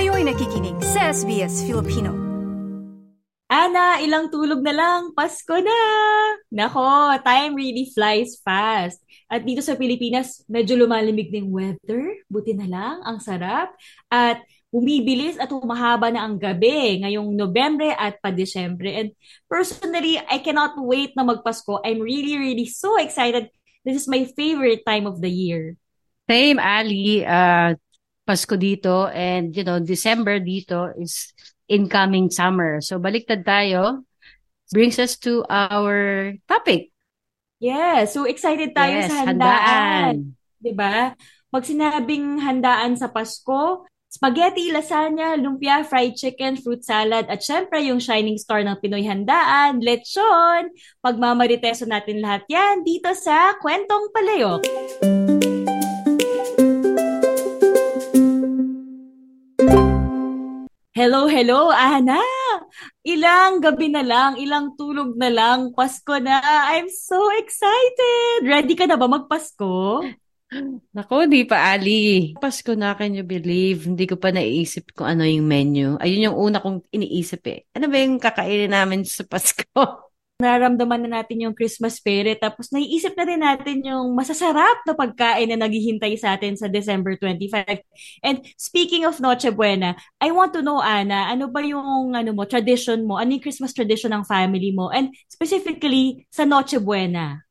Kayo'y nakikinig sa SBS Filipino. Ana, ilang tulog na lang, Pasko na! Nako, time really flies fast. At dito sa Pilipinas, medyo lumalimig ng weather. Buti na lang, ang sarap. At bumibilis at humahaba na ang gabi ngayong Nobyembre at pa Desyembre. And personally, I cannot wait na magpasko. I'm really, really so excited. This is my favorite time of the year. Same, Ali. Uh, Pasko dito and, you know, December dito is incoming summer. So, baliktad tayo. Brings us to our topic. Yeah, so excited tayo Yes, sa handaan. handaan. 'Di ba? Pag sinabing handaan sa Pasko, spaghetti, lasagna, lumpia, fried chicken, fruit salad, at syempre yung shining star ng Pinoy handaan, lechon. Pagmamariteso natin lahat yan dito sa Kwentong Palayok. Hello, hello, Ana! Ilang gabi na lang, ilang tulog na lang, Pasko na. I'm so excited! Ready ka na ba magpasko? Nako, di pa, Ali. Pasko na, can you believe? Hindi ko pa naiisip kung ano yung menu. Ayun yung una kong iniisip eh. Ano ba yung kakainin namin sa Pasko? Nararamdaman na natin yung Christmas spirit, tapos naiisip na rin natin yung masasarap na pagkain na naghihintay sa atin sa December 25. And speaking of Noche Buena, I want to know, Ana, ano ba yung ano mo, tradition mo? Ano yung Christmas tradition ng family mo? And specifically sa Noche Buena.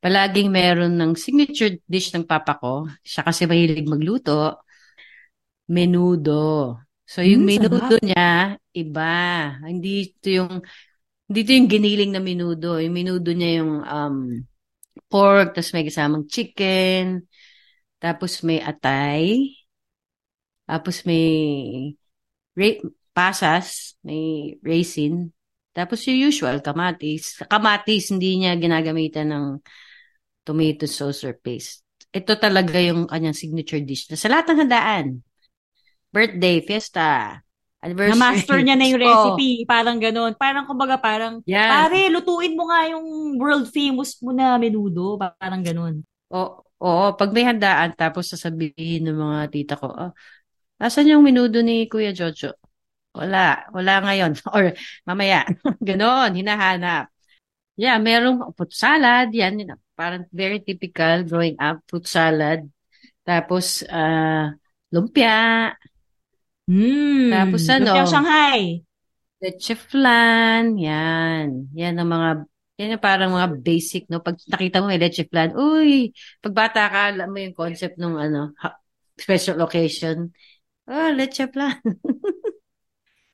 Palaging meron ng signature dish ng papa ko. Siya kasi mahilig magluto. Menudo. So, yung Mm, menudo sarap. niya, iba. Hindi ito yung, hindi ito yung giniling na menudo. Yung menudo niya yung um, pork, tapos may kasamang chicken, tapos may atay, tapos may ra- pasas, may raisin, tapos yung usual, kamatis. Kamatis, hindi niya ginagamitan ng tomato sauce or paste. Ito talaga yung kanyang signature dish na sa lahat ng handaan. Birthday, fiesta, anniversary. Na-master niya na yung Oh, recipe. Parang ganun. Parang kumbaga parang, yan. pare, lutuin mo nga yung world famous mo na menudo. Parang ganun. Oo, oo, pag may handaan, tapos sasabihin ng mga tita ko, oh, asan yung minudo ni Kuya Jojo? Wala, wala ngayon. Or mamaya. Ganon, hinahanap. Yeah, merong fruit salad. Yan, yun, parang very typical growing up, fruit salad. Tapos, ah, lumpia. Hmm. Tapos ano? Lumpiang Shanghai. Leche flan, yan. Yan ang mga, yan yung parang mga basic, no? Pag nakita mo may leche flan, uy, pag bata ka, alam mo yung concept ng ano, ha- special occasion. Oh, leche flan.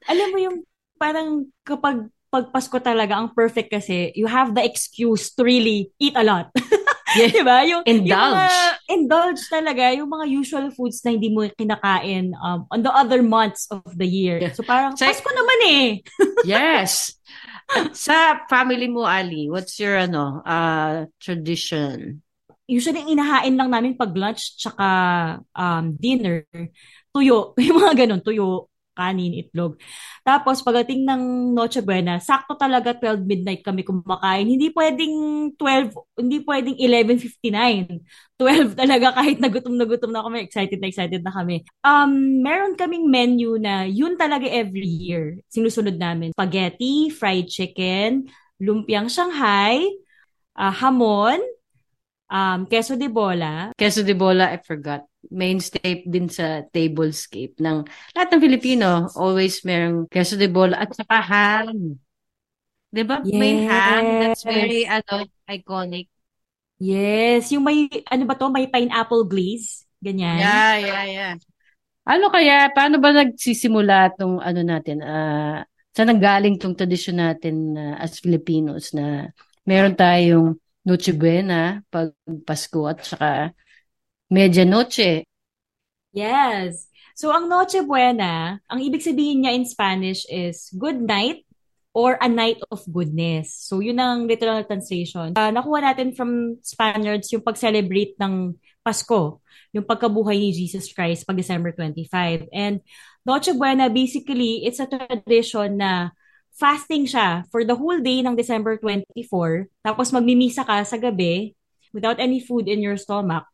Alam mo yung parang kapag pag Pasko talaga, ang perfect kasi, you have the excuse to really eat a lot. Yeah. diba? Yung, yung Indulge. mga, indulge talaga, yung mga usual foods na hindi mo kinakain um, on the other months of the year. Yeah. So parang, Sa- Pasko naman eh. Yes. At sa family mo, Ali, what's your ano, uh, tradition? Usually, inahain lang namin pag lunch tsaka um, dinner, tuyo. Yung mga ganun, tuyo, kanin, itlog. Tapos, pagdating ng Noche Buena, sakto talaga 12 midnight kami kumakain. Hindi pwedeng 12, hindi pwedeng 11.59. 12 talaga kahit nagutom na gutom na kami, excited na excited na kami. Um, meron kaming menu na yun talaga every year. Sinusunod namin. Spaghetti, fried chicken, lumpiang Shanghai, ah, hamon, um, queso de bola, Queso de bola, I forgot. Mainstay din sa tablescape ng lahat ng Filipino. Always merong queso de bola at saka ham. Di ba? May ham. That's very, ano, iconic. Yes, yung may, ano ba to, may pineapple glaze. Ganyan. Yeah, yeah, yeah. Ano kaya, paano ba nagsisimula tong ano natin, ah, saan nanggaling tong tradisyon natin ah, as Filipinos na meron tayong Noche Buena pag Pasko at saka Medianoche. Yes. So, ang Noche Buena, ang ibig sabihin niya in Spanish is good night or a night of goodness. So, yun ang literal translation. Ah, nakuha natin from Spaniards yung pag-celebrate ng Pasko, yung pagkabuhay ni Jesus Christ pag December 25. And Noche Buena, basically, it's a tradition na fasting siya for the whole day ng December 24. Tapos magmimisa ka sa gabi without any food in your stomach.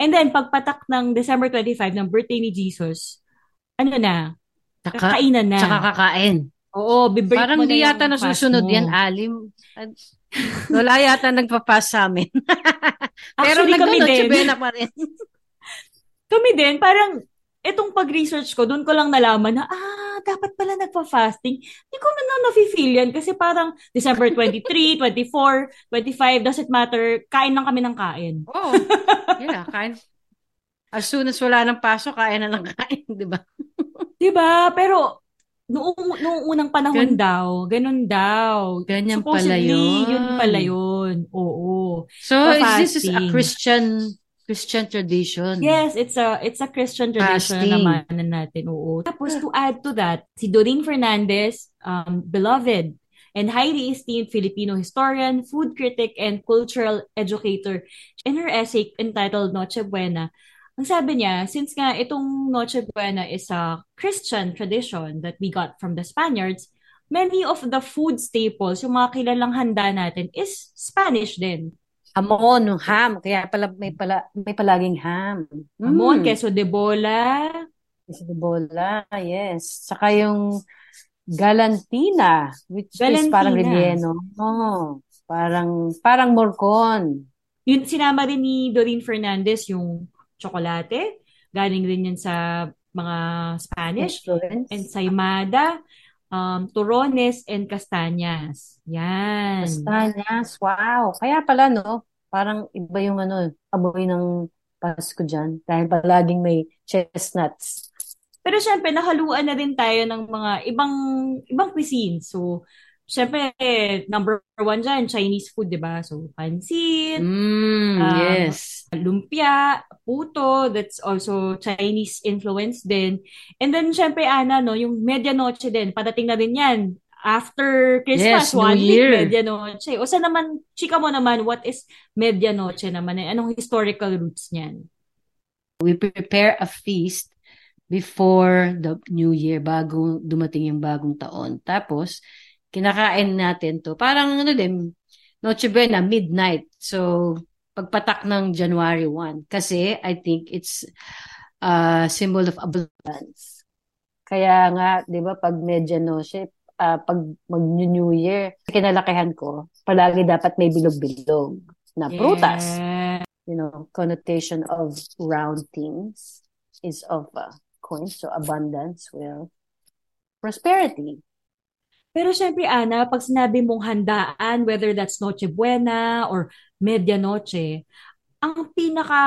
And then, pagpatak ng December 25 ng birthday ni Jesus, ano na, Tsaka, Kakainan na. tsaka kakain. Oo, bibreak Parang mo na di yata nasusunod mo. yan, Alim. Wala yata nagpa-pass sa amin. Pero Actually, kami din. Pa rin. Kami din, parang itong pag-research ko, doon ko lang nalaman na, ah, dapat pala nagpa-fasting. Hindi ko na na-feel yan kasi parang December 23, 24, 25, doesn't matter, kain lang kami ng kain. Oo. Yeah, kain. As soon as wala ng pasok, kain na ng kain, di ba? Diba? Pero noong, noong unang panahon Gan- daw, ganun daw. Ganyan pala yun. yun pala yun. Oo. So, is this is a. Christian Christian tradition? Yes, it's a it's a Christian tradition Fasting. na naman natin. Oo. Tapos to add to that, si Doreen Fernandez, um, beloved and highly esteemed Filipino historian, food critic, and cultural educator, in her essay entitled Noche Buena, ang sabi niya, since nga itong Noche Buena is a Christian tradition that we got from the Spaniards, many of the food staples, yung mga kilalang handa natin, is Spanish din. Hamon, ham. Kaya pala may pala may palaging ham. Hamon, Mm. queso de bola, Queso de bola, yes. Saka yung galantina, which is parang Galantina. relleno. Oh, parang parang morcon. Yun, sinama rin ni Doreen Fernandez yung tsokolate. Galing rin yan sa mga Spanish. Influence. Ensaymada, um, turones, and castañas. Yan. Castañas, wow. Kaya pala, no? Parang iba yung ano, amoy ng Pasko dyan. Dahil palaging may chestnuts. Pero syempre, nakaluan na rin tayo ng mga ibang ibang cuisine. So, syempre, number one dyan, Chinese food, di ba? So, pansit, Mm, Um, yes. lumpia, puto, that's also Chinese influence din. And then, syempre, Ana, no, yung medianoche din, padating na din yan. After Christmas, Yes, one week, Year. medianoche. O sa naman, chika mo naman, what is medianoche naman? Eh, Anong historical roots niyan? We prepare a feast before the New Year, bago dumating yung bagong taon. Tapos, kinakain natin to. Parang ano din, Noche Buena, midnight. So, pagpatak ng January 1. Kasi, I think it's a symbol of abundance. Kaya nga, di ba, pag medianoche, ah, pag mag-New Year, kinalakihan ko, palagi dapat may bilog-bilog na prutas. Yeah. you know, connotation of round things is of uh, coins, so abundance, wealth, prosperity. Pero syempre, Ana, pag sinabi mong handaan, whether that's Noche Buena or Medianoche, ang pinaka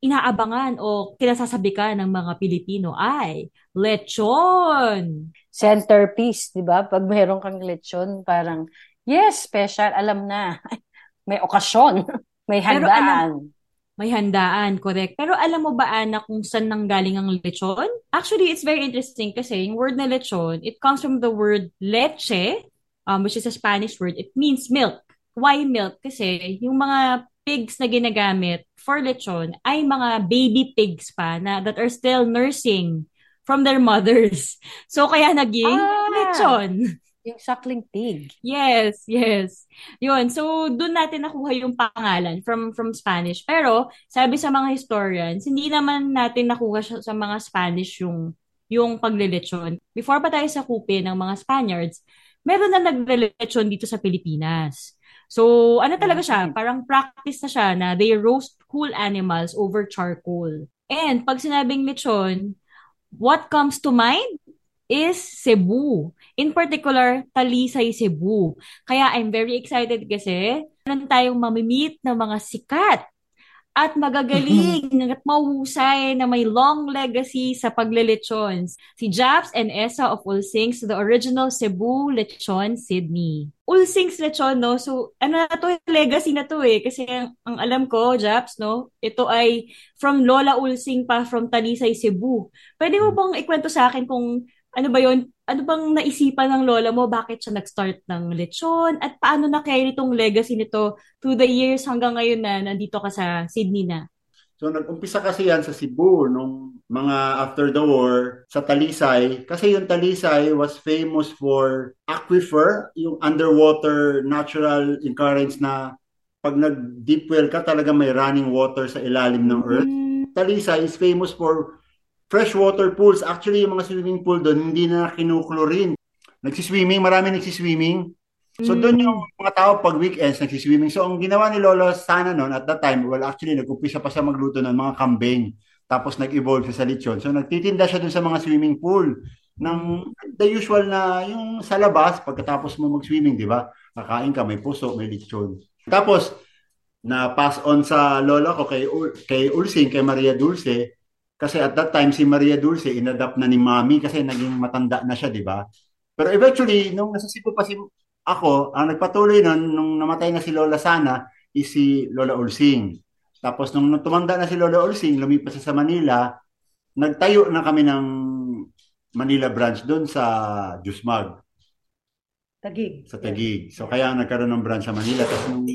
inaabangan o kinasasabi ka ng mga Pilipino ay lechon. Centerpiece, di ba? Pag mayroon kang lechon, parang, yes, special, alam na. May okasyon, may Pero handaan. May handaan, correct. Pero alam mo ba, Ana, kung saan nanggaling ang lechon? Actually, it's very interesting kasi yung word na lechon, it comes from the word leche, um, which is a Spanish word. It means milk. Why milk? Kasi yung mga pigs na ginagamit for lechon ay mga baby pigs pa na that are still nursing from their mothers. So kaya naging Ah! lechon. Yung suckling pig. Yes, yes. Yun. So, doon natin nakuha yung pangalan from from Spanish. Pero, sabi sa mga historians, hindi naman natin nakuha sa mga Spanish yung yung paglilechon. Before pa tayo sa kupe ng mga Spaniards, meron na naglilechon dito sa Pilipinas. So, ano talaga siya? Parang practice na siya na they roast whole animals over charcoal. And pag sinabing lechon, what comes to mind is Cebu. In particular, Talisay, Cebu. Kaya I'm very excited kasi meron tayong mamimit na mga sikat at magagaling at mahusay na may long legacy sa paglilechons. Si Japs and Esa of Ulsings, the original Cebu Lechon Sydney. Ulsings Lechon, no? So, ano na to, legacy na to eh. Kasi ang, ang alam ko, Japs, no? Ito ay from Lola Ulsing pa from Talisay, Cebu. Pwede mo bang ikwento sa akin kung ano ba yon ano bang naisipan ng lola mo? Bakit siya nag-start ng lechon? At paano na-carry itong legacy nito through the years hanggang ngayon na nandito ka sa Sydney na? So nag-umpisa kasi yan sa Cebu nung mga after the war sa Talisay kasi yung Talisay was famous for aquifer, yung underwater natural occurrence na pag nag-deep well ka talaga may running water sa ilalim ng earth. Mm, Talisay is famous for freshwater pools. Actually, yung mga swimming pool doon, hindi na kinuklorin. Nagsiswimming, marami nagsiswimming. So doon yung mga tao pag weekends nagsiswimming. So ang ginawa ni Lolo sana noon at that time, well actually nag-umpisa pa siya magluto ng mga kambing. Tapos nag-evolve siya sa lechon. So nagtitinda siya doon sa mga swimming pool ng the usual na yung sa labas pagkatapos mo mag-swimming, di ba? Kakain ka, may puso, may lechon. Tapos na pass on sa lola ko kay kay Ulsing, kay Maria Dulce kasi at that time si Maria Dulce inadapt na ni Mami kasi naging matanda na siya, di ba? Pero eventually, nung nasa Cebu pa si ako, ang nagpatuloy nun, nung namatay na si Lola Sana, is si Lola Ulsing. Tapos nung tumanda na si Lola Ulsing, lumipas siya sa Manila, nagtayo na kami ng Manila branch doon sa Jusmag. Tagig. Sa Tagig. So kaya nagkaroon ng branch sa Manila. Tapos nung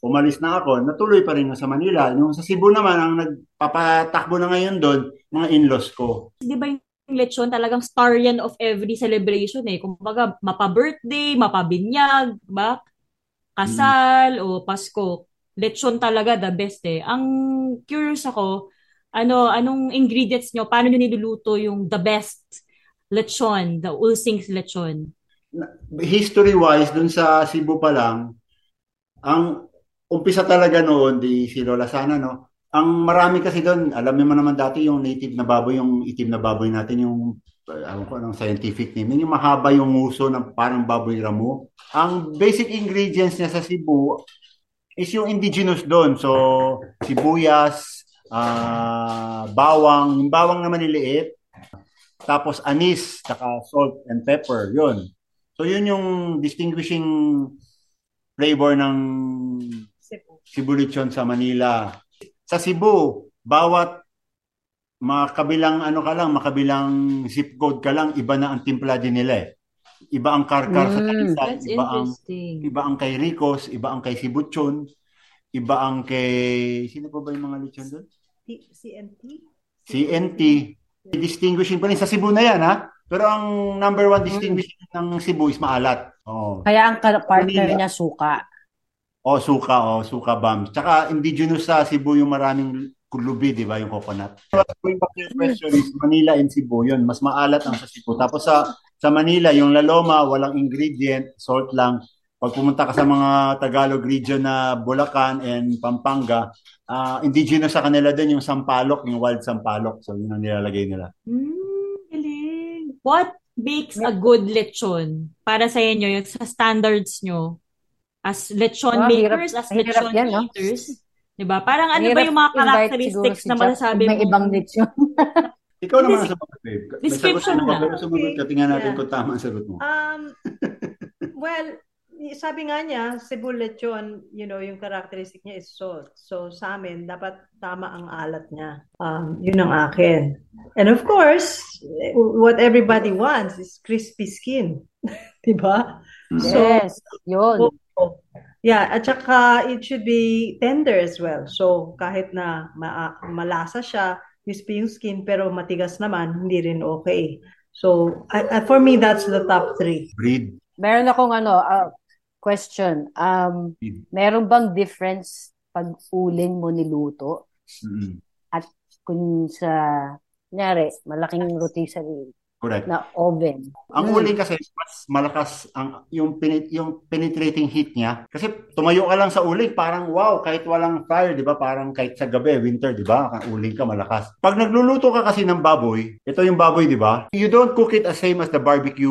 umalis na ako, natuloy pa rin sa Manila. Nung sa Cebu naman, ang nagpapatakbo na ngayon doon, mga in-laws ko. Di ba yung lechon talagang star yan of every celebration eh. Kumbaga, mapa-birthday, mapa-binyag, ba? Kasal mm. o Pasko. Lechon talaga the best eh. Ang curious ako, ano, anong ingredients nyo? Paano nyo niluluto yung the best lechon, the Ulsing's lechon? History-wise, dun sa Cebu pa lang, ang umpisa talaga noon, di si Lola Sana, no? ang marami kasi doon, alam mo naman dati yung native na baboy, yung itim na baboy natin, yung alam ko anong scientific name, yung mahaba yung nguso ng parang baboy ramo. Ang basic ingredients niya sa Cebu is yung indigenous doon. So, sibuyas, uh, bawang, yung bawang naman niliit, tapos anis, saka salt and pepper, yun. So, yun yung distinguishing flavor ng Cebu, lechon sa Manila sa Cebu, bawat makabilang ano ka lang, makabilang zip code ka lang, iba na ang timpla din nila eh. Iba ang karkar mm, sa Talisay, iba ang iba ang kay Ricos, iba ang kay Sibuchon, iba ang kay sino pa ba yung mga lechon doon? CNT. CNT. Distinguishing pa rin sa Cebu na yan ha. Pero ang number one distinguishing mm. ng Cebu is maalat. Oh. Kaya ang partner niya suka. O, oh, suka, o, oh, suka bombs. Tsaka indigenous sa Cebu yung maraming kulubi, di ba, yung coconut. Your question is Manila and Cebu, yun, mas maalat ang sa Cebu. Tapos sa sa Manila, yung laloma, walang ingredient, salt lang. Pag pumunta ka sa mga Tagalog region na Bulacan and Pampanga, uh, indigenous sa kanila din yung sampalok, yung wild sampalok. So, yun ang nilalagay nila. Mm. What makes a good lechon para sa inyo, yung sa standards nyo? As lechon oh, makers, hirap, as lechon yan, no? eaters. Diba? Parang ano hirap ba yung mga characteristics na masasabi mo? May ibang lechon. Ikaw naman ang sagot, babe. Description na. Pero sumagot ka, tingnan natin yeah. kung tama ang sagot mo. Um, well, sabi nga niya, Cebu lechon, you know, yung characteristic niya is salt. So sa amin, dapat tama ang alat niya. Um, yun ang akin. And of course, what everybody wants is crispy skin. diba? Yes, so, yun. Yeah, at saka it should be tender as well. So kahit na ma- malasa siya, crispy yung skin pero matigas naman, hindi rin okay. So I, I, for me that's the top three. Breed. Meron akong ano, uh, question. Um, meron bang difference pag uling mo niluto? Mm-hmm. At kung sa, kunyari, malaking rotisserie, Correct. na oven. Ang Mm. uling kasi mas malakas ang yung penit, yung penetrating heat niya. Kasi tumayo ka lang sa uling, parang wow, kahit walang fire, 'di ba? Parang kahit sa gabi, winter, 'di ba? Ang uling ka malakas. Pag nagluluto ka kasi ng baboy, ito yung baboy, 'di ba? You don't cook it as same as the barbecue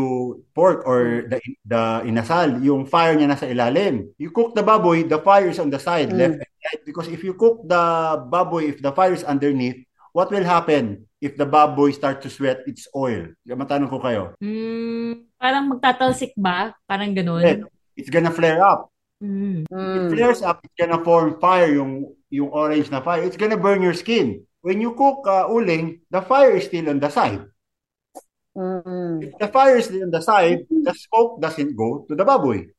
pork or the the inasal. Yung fire niya nasa ilalim. You cook the baboy, the fire is on the side, Mm. left and right. Because if you cook the baboy, if the fire is underneath, what will happen? If the baboy start to sweat its oil? Matanong ko kayo. Mm, parang magtatalsik ba? Parang ganun? Yeah, it's gonna flare up. Mm. It flares up, it's gonna form fire, yung, yung orange na fire. It's gonna burn your skin. When you cook uh, uling, the fire is still on the side. Mm. If the fire is still on the side, the smoke doesn't go to the baboy.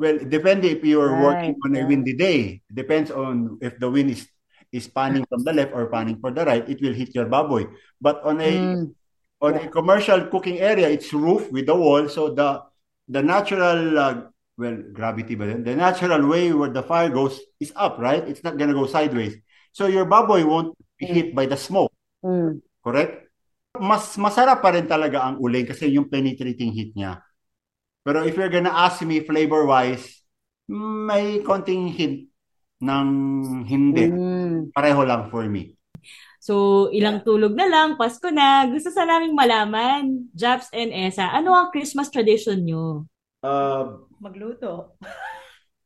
Well, it depends if you're Right, working on a windy day. It depends on if the wind is is panning from the left or panning for the right, it will hit your baboy. But on a Mm. on a commercial cooking area, it's roof with the wall, so the the natural uh, well gravity, but the natural way where the fire goes is up, right? It's not gonna go sideways. So your baboy won't be hit by the smoke, Mm. correct? Mas masarap pa rin talaga ang uling kasi yung penetrating heat niya. Pero if you're gonna ask me flavor-wise, may konting hint ng hindi. Mm. Pareho lang for me. So, ilang tulog na lang, Pasko na. Gusto sa naming malaman, Japs and Esa, ano ang Christmas tradition nyo? Uh, Magluto.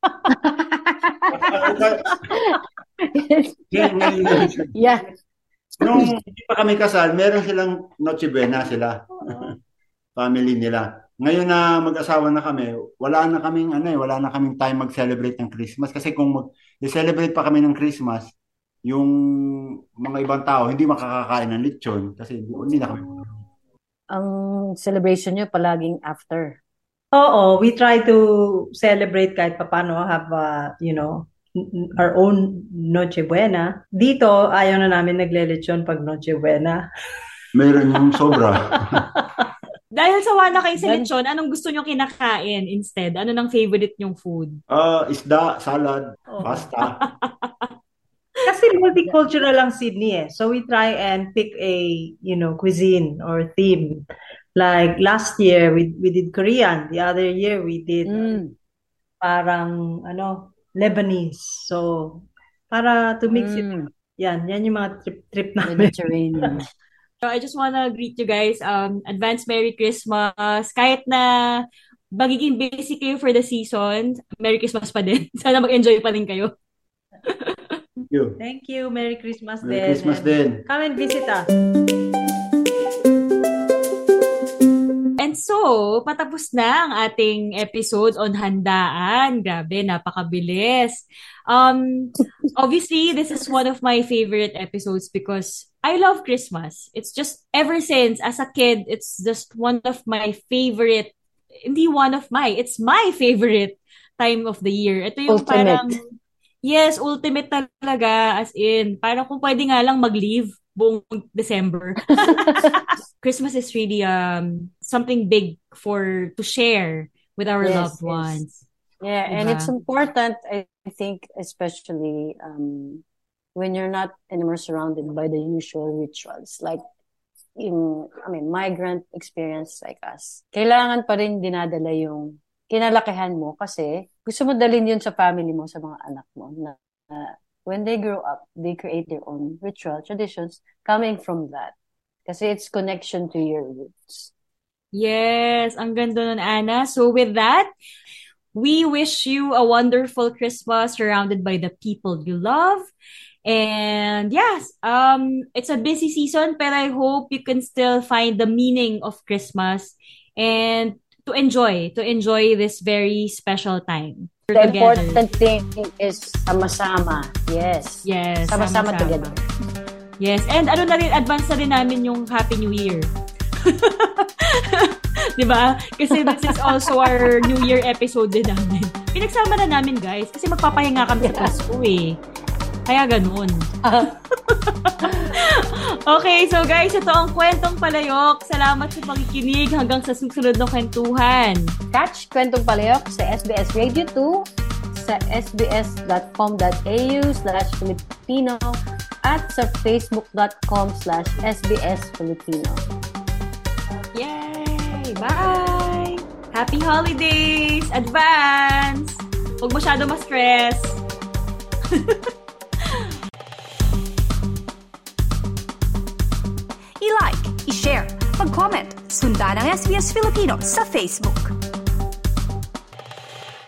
yeah. Nung hindi pa kami kasal, meron silang Noche Buena sila. Family nila. Ngayon na mag-asawa na kami, wala na kaming ano eh, wala na kaming time mag-celebrate ng Christmas kasi kung mag-celebrate pa kami ng Christmas, yung mga ibang tao hindi makakakain ng lechon kasi hindi, na kami. Ang celebration nyo palaging after. Oo, we try to celebrate kahit papano, have, uh, you know, our own Noche Buena. Dito, ayaw na namin naglelechon pag Noche Buena. Meron yung sobra. Dahil sa wala kayo sa lechon, anong gusto nyo kinakain instead? Ano nang favorite nyong food? uh, isda, salad, Oo. pasta. Kasi multicultural ang Sydney eh. So we try and pick a, you know, cuisine or theme. Like last year, we, we did Korean. The other year, we did Mm. parang, ano, Lebanese. So, para to mix it. Mm. Yan, yan yung mga trip, trip namin. Mediterranean. So I just wanna greet you guys. Um, advance Merry Christmas. Kahit na magiging busy kayo for the season, Merry Christmas pa din. Sana mag-enjoy pa rin kayo. Thank you. Thank you. Merry Christmas Merry din. Christmas And din. Come and visit us. And so, patapos na ang ating episode on handaan. Grabe, napakabilis. Um, obviously, this is one of my favorite episodes because I love Christmas. It's just ever since as a kid, it's just one of my favorite, hindi one of my, it's my favorite time of the year. Ito yung Ultimate. parang, yes, ultimate talaga as in, parang kung pwede nga lang mag-leave buong December. Christmas is really um something big for to share with our Yes, loved yes. ones. Yeah, and Diba? it's important, I think, especially um, when you're not anymore surrounded by the usual rituals. Like, in, I mean, migrant experience like us. Kailangan pa rin dinadala yung kinalakihan mo kasi gusto mo dalhin yun sa family mo, sa mga anak mo na, na when they grow up, they create their own ritual, traditions coming from that. Kasi it's connection to your roots. Yes, ang ganda nun, Anna. So with that, we wish you a wonderful Christmas surrounded by the people you love. And yes, um, it's a busy season, but I hope you can still find the meaning of Christmas and to enjoy, to enjoy this very special time. The together. important thing is sama-sama. Yes. Yes, Sama-sama sama-sama. together. Yes, and ano na rin, advance na rin namin yung Happy New Year. Di ba? Kasi this is also our New Year episode din namin. Pinagsama na namin, guys. Kasi magpapahinga kami sa Pasko eh. Kaya ganun. okay, so guys, ito ang kwentong palayok. Salamat sa pakikinig hanggang sa susunod na kwentuhan. Catch Kwentong Palayok sa SBS Radio 2, sa sbs.com.au slash Filipino at sa facebook.com slash sbsfilipino. Yay! Bye! Happy holidays! Advance! Huwag masyado ma-stress. I-like, i-share, mag-comment, sundan ang SBS Filipino sa Facebook.